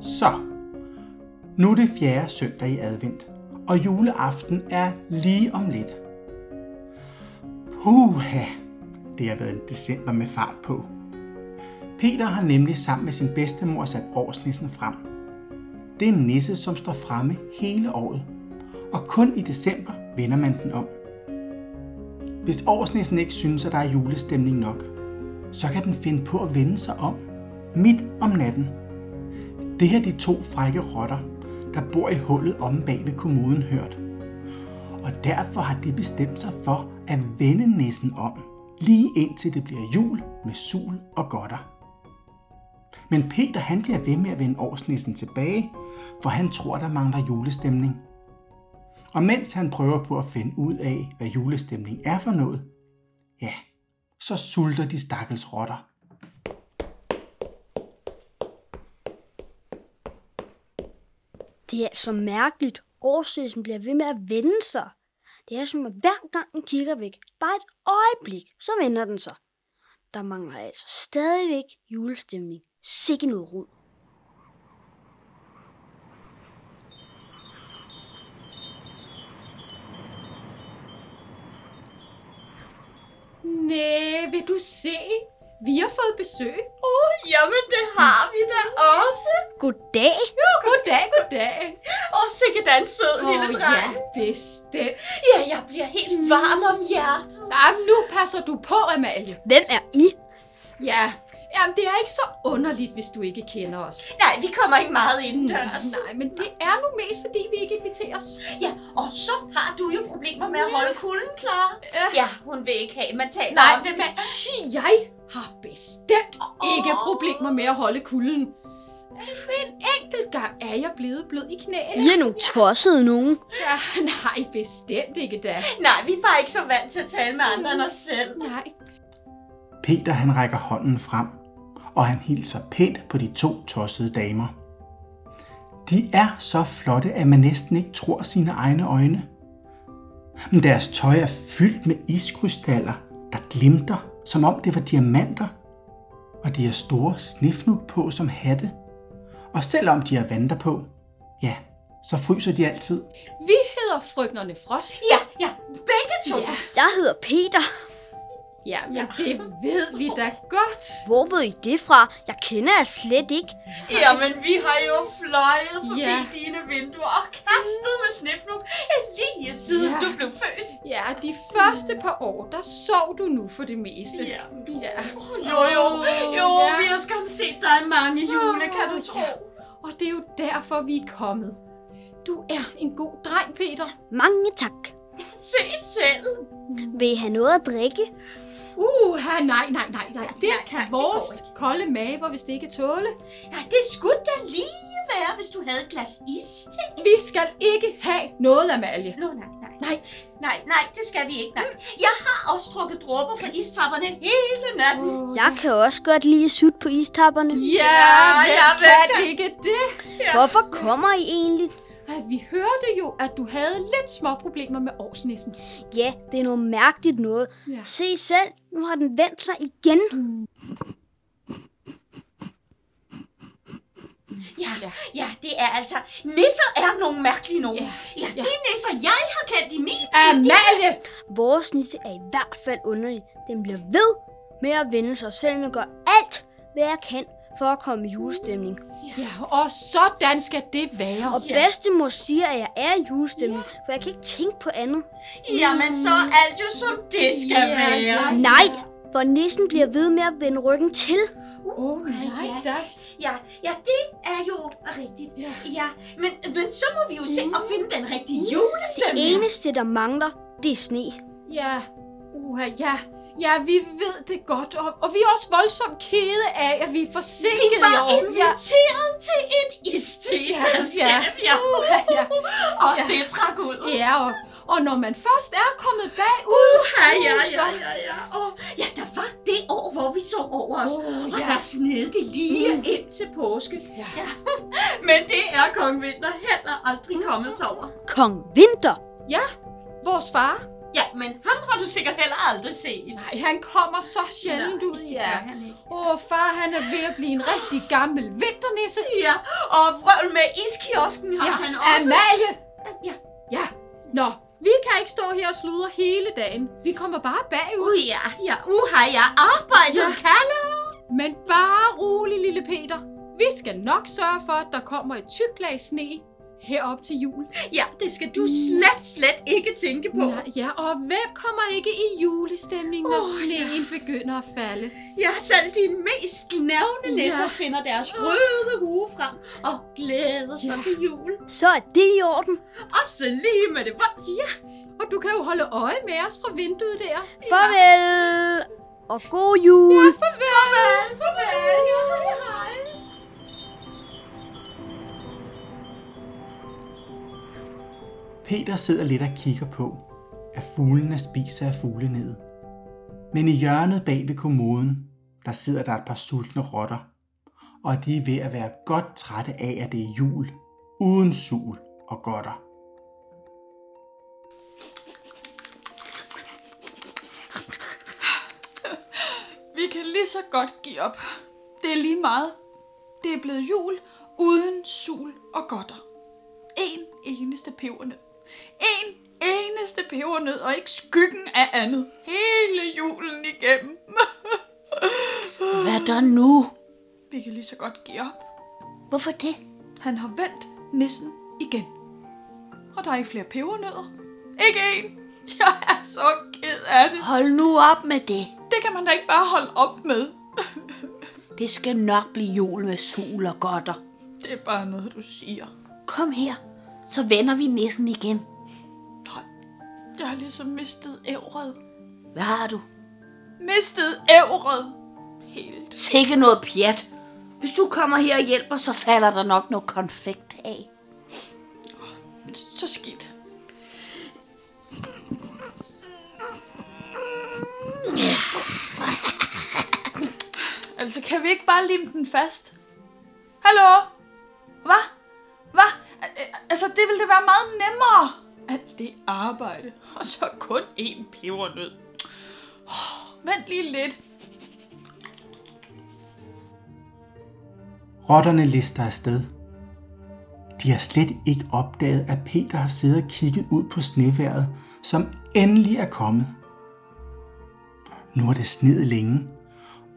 Så, nu er det fjerde søndag i advent, og juleaften er lige om lidt. Puha, det har været en december med fart på. Peter har nemlig sammen med sin bedstemor sat årsnissen frem. Det er en nisse, som står fremme hele året, og kun i december vender man den om. Hvis årsnissen ikke synes, at der er julestemning nok, så kan den finde på at vende sig om midt om natten. Det her de to frække rotter, der bor i hullet om bag ved kommoden hørt. Og derfor har de bestemt sig for at vende nissen om, lige indtil det bliver jul med sul og godter. Men Peter han bliver ved med at vende årsnissen tilbage, for han tror, der mangler julestemning. Og mens han prøver på at finde ud af, hvad julestemning er for noget, ja, så sulter de stakkels rotter. Det er så mærkeligt. Årsøsen bliver ved med at vende sig. Det er som, at hver gang den kigger væk, bare et øjeblik, så vender den sig. Der mangler altså stadigvæk julestemning. Sikke noget rod. Næh, vil du se? Vi har fået besøg. Oh, jamen, det har vi da også. Goddag. Jo, goddag, goddag. Åh, oh, sikke da en sød Åh, lille ja, dreng. bestemt. Ja, jeg bliver helt varm om hjertet. Jamen, nu passer du på, Amalie. Hvem er I? Ja, jamen, det er ikke så underligt, hvis du ikke kender os. Nej, vi kommer ikke meget indendørs. Nej, men det er nu mest, fordi vi ikke inviteres. Ja, og så har du jo problemer med at holde kulden klar. Ja. Ja, hun vil ikke have, man taler Nej, om det, men... Sig, jeg har bestemt ikke problemer med at holde kulden. En enkelt gang er jeg blevet blød i knæene. I er nogle tossede nogen. Ja, nej, bestemt ikke da. Nej, vi er bare ikke så vant til at tale med andre end os selv. Nej. Peter han rækker hånden frem, og han hilser pænt på de to tossede damer. De er så flotte, at man næsten ikke tror sine egne øjne. Men deres tøj er fyldt med iskrystaller, der glimter, som om det var diamanter. Og de har store snifnuk på som hatte. Og selvom de har vanter på, ja, så fryser de altid. Vi hedder frøknerne Frost. Ja, ja, begge to. Ja. Jeg hedder Peter. Ja, men det ved vi da godt. Hvor ved I det fra? Jeg kender jer slet ikke. Jamen, vi har jo fløjet forbi Ja. dine vinduer og kastet med snifnuk lige siden Ja. du blev født. Ja, de første par år, der sov du nu for det meste. Ja. ja. Jo, jo, jo, ja. vi har skam set dig mange jule, kan du tro. Ja. Og det er jo derfor, vi er kommet. Du er en god dreng, Peter. Mange tak. Se selv. Vil I have noget at drikke? Uh, nej, nej, nej, nej. Ja, Det ja, kan ja, det vores ikke. kolde maver vist ikke tåle. Ja, det skulle da lige være, hvis du havde et glas iste. Vi skal ikke have noget, Amalie. Nå, nej, nej. Nej. Nej, nej, det skal vi ikke, nej. Jeg har også trukket dråber fra istapperne hele natten. Jeg kan også godt lide sut på istapperne. Ja, Ja, ja, hvem kan ikke det? Hvorfor kommer I egentlig? Ej, vi hørte jo, at du havde lidt små problemer med årsnissen. Ja, det er noget mærkeligt noget. Ja. Se selv, nu har den vendt sig igen. Ja, Ja. ja, det er altså... Nisser er nogle mærkelige nogen. Ja, Ja, ja. de nisser, jeg har kendt i min tid, de Amalie! Vores nisse er i hvert fald underlig. Den bliver ved med at vende sig, selvom jeg gør alt, hvad jeg kan for at komme i julestemning. Ja, og sådan skal det være. Og Ja. bedstemor siger, at jeg er i julestemning, for jeg kan ikke tænke på andet. Jamen, så er alt jo som det skal Ja, være. ja. Nej, for nissen bliver ved med at vende ryggen til. Åh, oh, nej, ja. Ja, ja, det er jo rigtigt. Ja. Ja, men, men så må vi jo se at finde den rigtige Det julestemning. eneste, der mangler, det er sne. Ja, uha, ja. Ja, vi ved det godt, og, og vi er også voldsomt kede af, at vi er forsinket Vi i var år. Ja. inviteret til et iste-selskab, ja. Ja, ja. Og Ja. det trak ud. Ja, og, Og når man først er kommet bagud... Ja, ja, ja, ja, ja. Oh, ja, der var det år, hvor vi så over os. Åh, og ja. der sned det lige mm. ind til påske. Ja. ja. Men det er kong Vinter heller aldrig kommet sig over. Kong Vinter. Ja, vores far. Ja, men ham har du sikkert heller aldrig set. Nej, han kommer så sjældent Nej, ud, ja. Åh, far, han er ved at blive en rigtig gammel vinternisse. Ja, og vrøvl med iskiosken har han også. Amalie! Ja. Ja, nå, vi kan ikke stå her og sludre hele dagen. Vi kommer bare bagud. Uh, ja, ja. Uha, ja. Arbejdet Ja. ja. kalder. Men bare rolig, lille Peter. Vi skal nok sørge for, at der kommer et tykt lag sne herop til jul. Ja, det skal du slet, slet ikke tænke på. Nej, ja, og hvem kommer ikke i julestemning, når Åh, sneen begynder at falde? Ja, selv de mest nævne nisser Ja. finder deres røde hue frem og glæder sig Ja. til jul. Så er det i orden. Og så lige med det vons. Ja. Og du kan jo holde øje med os fra vinduet der. Farvel. Og god jul. Ja, Farvel, farvel. Ja, hej, Peter sidder lidt og kigger på, at fuglene spiser af fuglenedet. Men i hjørnet bag ved kommoden, der sidder der et par sultne rotter, og de er ved at være godt trætte af, at det er jul, uden sul og godter. Vi kan lige så godt give op. Det er lige meget. Det er blevet jul uden sul og godter. En eneste pebernød. En eneste pebernød, og ikke skyggen af andet. Hele julen igennem. Hvad der nu? Vi kan lige så godt give op. Hvorfor det? Han har vendt nissen igen. Og der er ikke flere pebernødder. Ikke en. Jeg er så ked af det. Hold nu op med det. Det kan man da ikke bare holde op med. Det skal nok blive jul med sul og godter. Det er bare noget, du siger. Kom her, så vender vi nissen igen. Nej, jeg har ligesom mistet ævret. Hvad har du? Mistet ævret. Helt. Sikke noget pjat. Hvis du kommer her og hjælper, så falder der nok noget konfekt af. Så skidt. Altså, kan vi ikke bare lime den fast? Hallo? Hvad? Hvad? Altså, det ville det være meget nemmere. Alt det arbejde, og så kun én pebernød. Oh, vent lige lidt. Rotterne lister afsted. De har slet ikke opdaget, at Peter har siddet og kigget ud på sneværet, som endelig er kommet. Nu er det sneet længe,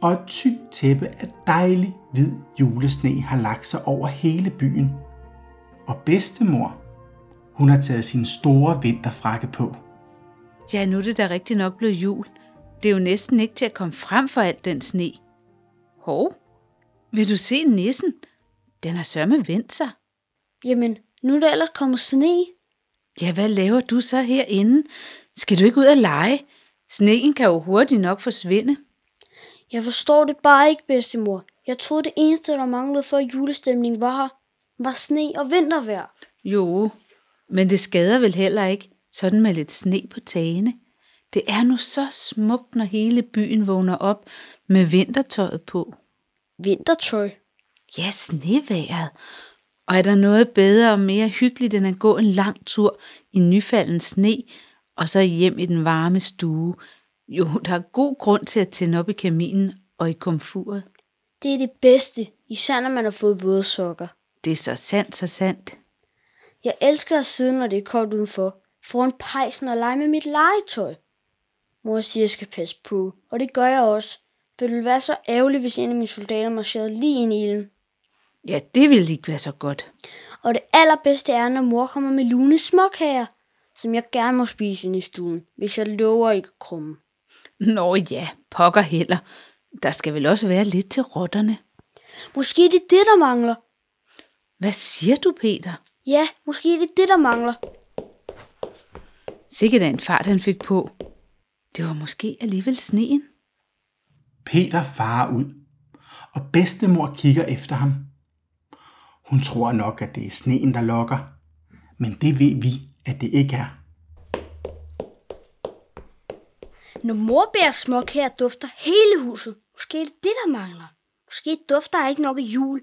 og et tykt tæppe af dejlig hvid julesne har lagt sig over hele byen. Og bedstemor, hun har taget sin store vinterfrakke på. Ja, nu er det da rigtig nok blevet jul. Det er jo næsten ikke til at komme frem for alt den sne. Hov, vil du se nissen? Den har sørme vendt sig. Jamen, nu er der ellers kommet sne. Ja, hvad laver du så herinde? Skal du ikke ud og lege? Sneen kan jo hurtigt nok forsvinde. Jeg forstår det bare ikke, bedstemor. Jeg troede, det eneste, der manglede for at julestemningen var her, var sne og vintervejr. Jo, men det skader vel heller ikke, sådan med lidt sne på tagene. Det er nu så smukt, når hele byen vågner op med vintertøjet på. Vintertøj. Ja, sneværet. Og er der noget bedre og mere hyggeligt end at gå en lang tur i nyfalden sne, og så hjem i den varme stue? Jo, der er god grund til at tænde op i kaminen og i komfuret. Det er det bedste, især når man har fået våde sokker. Det er så sandt, så sandt. Jeg elsker at sidde, når det er koldt udenfor, foran pejsen og lege med mit legetøj. Mor siger, at jeg skal passe på, og det gør jeg også. For det ville være så ærgerligt, hvis en af mine soldater marcherede lige ind i ilden. Ja, det ville ikke være så godt. Og det allerbedste er, når mor kommer med lune småkager, som jeg gerne må spise inde i stuen, hvis jeg lover ikke krumme. Nå ja, pokker heller. Der skal vel også være lidt til rotterne. Måske det er det, der mangler. Hvad siger du, Peter? Ja, måske det er det, der mangler. Sikkert en fart, han fik på. Det var måske alligevel sneen. Peter farer ud, og bedstemor kigger efter ham. Hun tror nok, at det er sneen, der lokker, men det ved vi, at det ikke er. Når morbærs småkager dufter hele huset, måske er det det, der mangler. Måske dufter ikke nok af jul.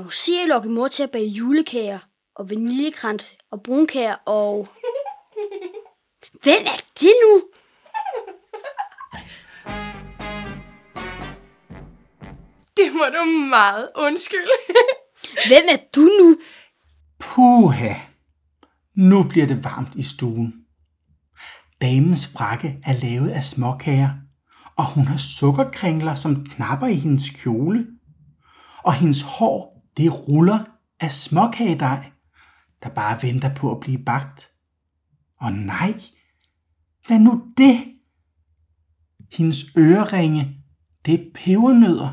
Jeg må se at lokke mor til at bage julekager og vaniljekranse og brunkager og... Hvem er det nu? Det må du meget undskylde. Hvem er du nu? Puha! Nu bliver det varmt i stuen. Damens frakke er lavet af småkager, og hun har sukkerkringler som knapper i hendes kjole. Og hendes hår, det ruller af småkagedej, der bare venter på at blive bagt. Og nej, hvad nu det? Hendes øreringe, det er pebernødder.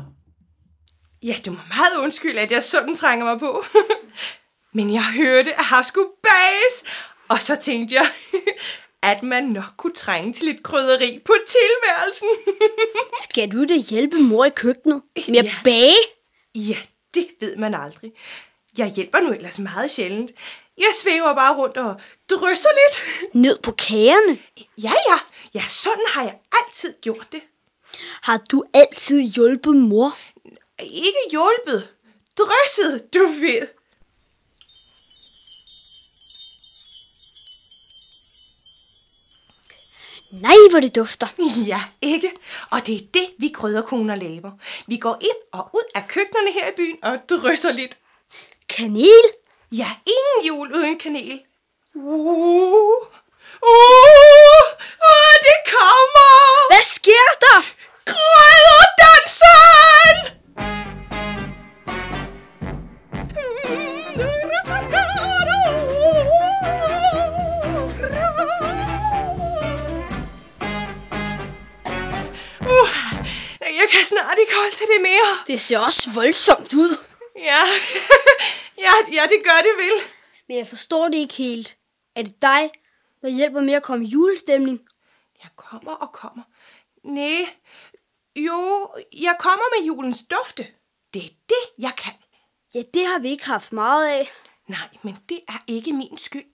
Ja, du må meget undskylde, at jeg sådan trænger mig på. Men jeg hørte, at her skulle bages. Og så tænkte jeg, at man nok kunne trænge til lidt krydderi på tilværelsen. Skal du da hjælpe mor i køkkenet med at Ja. bage? ja, det ved man aldrig. Jeg hjælper nu ellers meget sjældent. Jeg svæver bare rundt og drysser lidt. Ned på kagerne? Ja, ja. Ja, sådan har jeg altid gjort det. Har du altid hjulpet mor? Ikke hjulpet. Drysset, du ved. Nej, hvor det dufter. Ja, ikke? Og det er det, vi krydderkoner laver. Vi går ind og ud af køkkenerne her i byen og drysser lidt. Kanel? Ja, ingen jul uden kanel. Uh, uh, uh, det kommer! Hvad sker der? Krydderdansen! Snart ikke holde til det mere. Det ser også voldsomt ud. Ja, ja, ja det gør det vel. Men jeg forstår det ikke helt. Er det dig, der hjælper med at komme i julestemning? Jeg kommer og kommer. Nej, jo, jeg kommer med julens dufte. Det er det, jeg kan. Ja, det har vi ikke haft meget af. Nej, men det er ikke min skyld.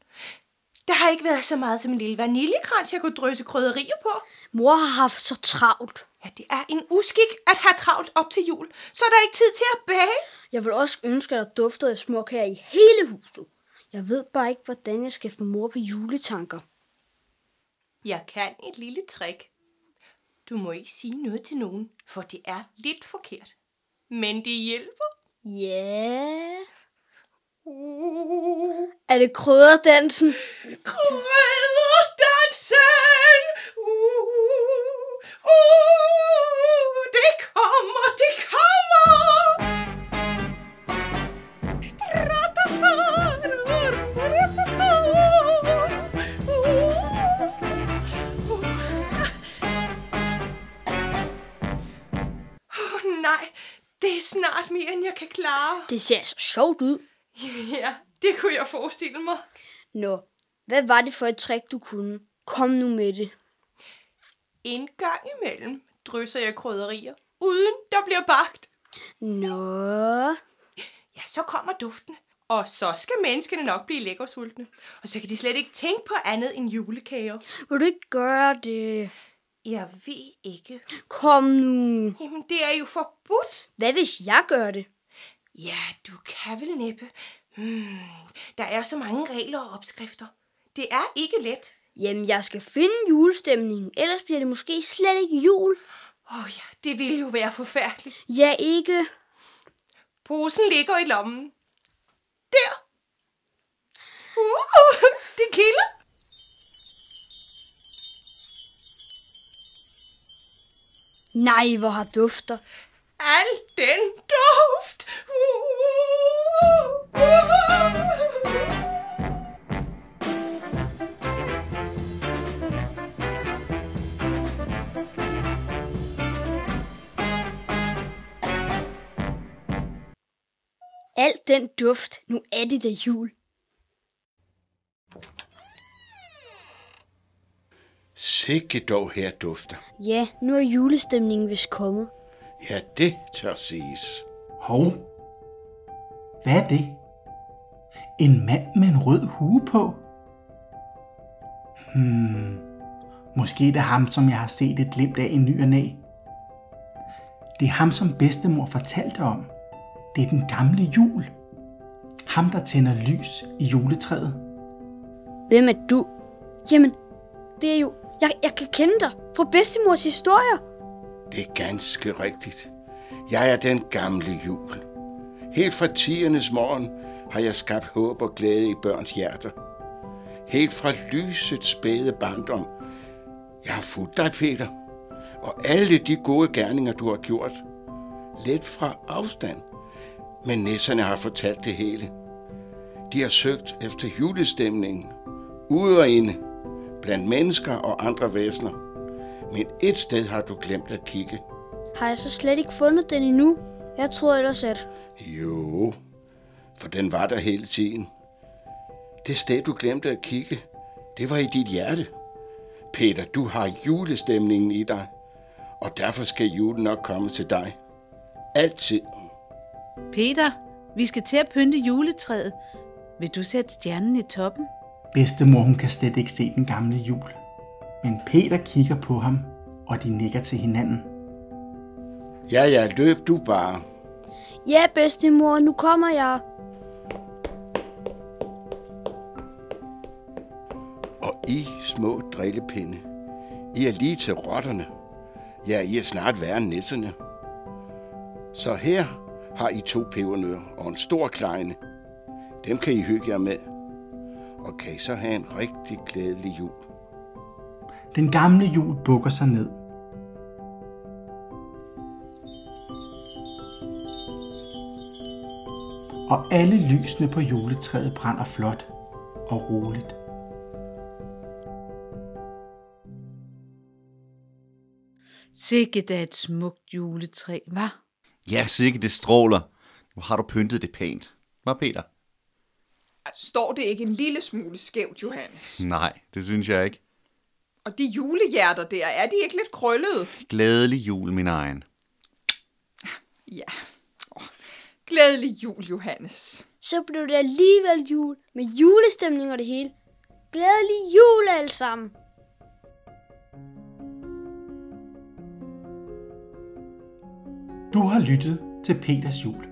Der har ikke været så meget som en lille vaniljekrans, jeg kunne drysse krydderier på. Mor har haft så travlt. Ja, det er en uskik at have travlt op til jul. Så er der ikke tid til at bage. Jeg vil også ønske, at der duftede af småkager i hele huset. Jeg ved bare ikke, hvordan jeg skal få mor på juletanker. Jeg kan et lille trick. Du må ikke sige noget til nogen, for det er lidt forkert. Men det hjælper. Ja... Uh. Er det krydderdansen? Krydderdansen! Uh, det kommer, det kommer! Nej, det er snart mere, end jeg kan klare. Det ser så sjovt ud. Ja, det kunne jeg forestille mig. Nå, hvad var det for et trick, du kunne? Kom nu med det. En gang imellem drysser jeg krydderier, uden der bliver bagt. Nå, Ja, så kommer duften. Og så skal menneskene nok blive lækkersultne. Og så kan de slet ikke tænke på andet end julekager. vil du ikke gøre det? Jeg ved ikke. Kom nu. Jamen, det er jo forbudt. Hvad hvis jeg gør det? Ja, du kan vel næppe. Hmm, der er så mange regler og opskrifter. Det er ikke let. Jamen, jeg skal finde julestemningen, ellers bliver det måske slet ikke jul. Åh oh, ja, det ville jo være forfærdeligt. Ja, ikke. Posen ligger i lommen. Der. Uh, det kilder. Nej, hvor har dufter. Al den duft. Uh, uh. Al den duft, nu er det da jul. Sikke dog her dufter. Ja, nu er julestemningen vist kommet. Ja, det tør siges. Hov. Hvad er det? En mand med en rød hue på? Hmm. Måske det er ham, som jeg har set et glimt af i ny og næ. Det er ham, som bedstemor fortalte om. Det er den gamle jul. Ham, der tænder lys i juletræet. Hvem er du? Jamen, det er jo... Jeg, jeg kan kende dig fra bedstemors historier. Det er ganske rigtigt. Jeg er den gamle jul. Helt fra tiernes morgen har jeg skabt håb og glæde i børns hjerter. Helt fra lysets spæde barndom. Jeg har fulgt dig, Peter. Og alle de gode gerninger, du har gjort. Lidt fra afstand. Men nisserne har fortalt det hele. De har søgt efter julestemningen. Ude og inde. Blandt mennesker og andre væsener. Men et sted har du glemt at kigge. Har jeg så slet ikke fundet den endnu? Jeg tror ellers, at... Jo, for den var der hele tiden. Det sted, du glemte at kigge, det var i dit hjerte. Peter, du har julestemningen i dig, og derfor skal julen nok komme til dig. Altid. Peter, vi skal til at pynte juletræet. Vil du sætte stjernen i toppen? Bedstemor, hun kan slet ikke se den gamle jul. Men Peter kigger på ham, og de nikker til hinanden. Ja, ja, løb du bare. Ja, bedstemor, nu kommer jeg. Og I små drillepinde, I er lige til rotterne. Ja, I er snart værre end nisserne. Så her har I to pebernødder og en stor kleine. Dem kan I hygge jer med. Og kan I så have en rigtig glædelig jul. Den gamle jul bukker sig ned. Og alle lysene på juletræet brænder flot og roligt. Sikke da et smukt juletræ, var. Ja, sikke det stråler. Nu har du pyntet det pænt. Hvad, Peter? Står det ikke en lille smule skævt, Johannes? Nej, det synes jeg ikke. Og de julehjerter der, er de ikke lidt krøllede? Glædelig jul, min egen. Ja. Oh, glædelig jul, Johannes. Så blev det alligevel jul med julestemning og det hele. Glædelig jul alle sammen. Du har lyttet til Peters jul,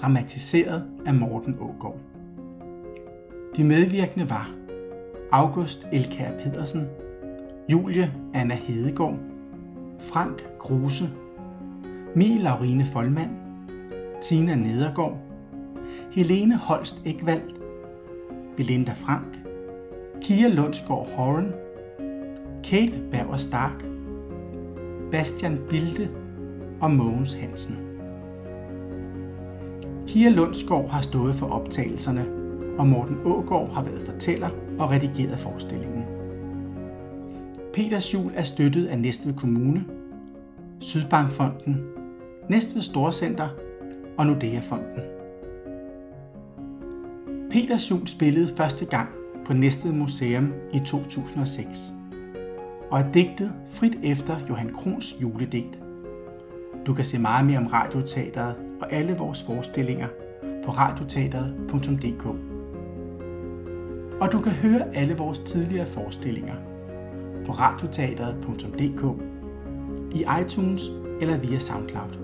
dramatiseret af Morten Ågaard. De medvirkende var August Elkær Pedersen, Julie Anna Hedegaard, Frank Kruse, Mie Laurine Folmand, Tina Nedergaard, Helene Holst Ekvald, Belinda Frank, Kia Lundsgaard Horan, Kate Bauer Stark, Bastian Bilde og Mogens Hansen. Pia Lundsgaard har stået for optagelserne, og Morten Ågård har været fortæller og redigeret forestillingen. Peters Jul er støttet af Næstved Kommune, Sydbankfonden, Næstved Storcenter og Nordea-fonden. Peters Jul spillede første gang på Næstved Museum i 2006 og er digtet frit efter Johan Krohns juledigt. Du kan se meget mere om Radioteateret og alle vores forestillinger på radioteateret.dk. Og du kan høre alle vores tidligere forestillinger på radioteateret.dk, i iTunes eller via SoundCloud.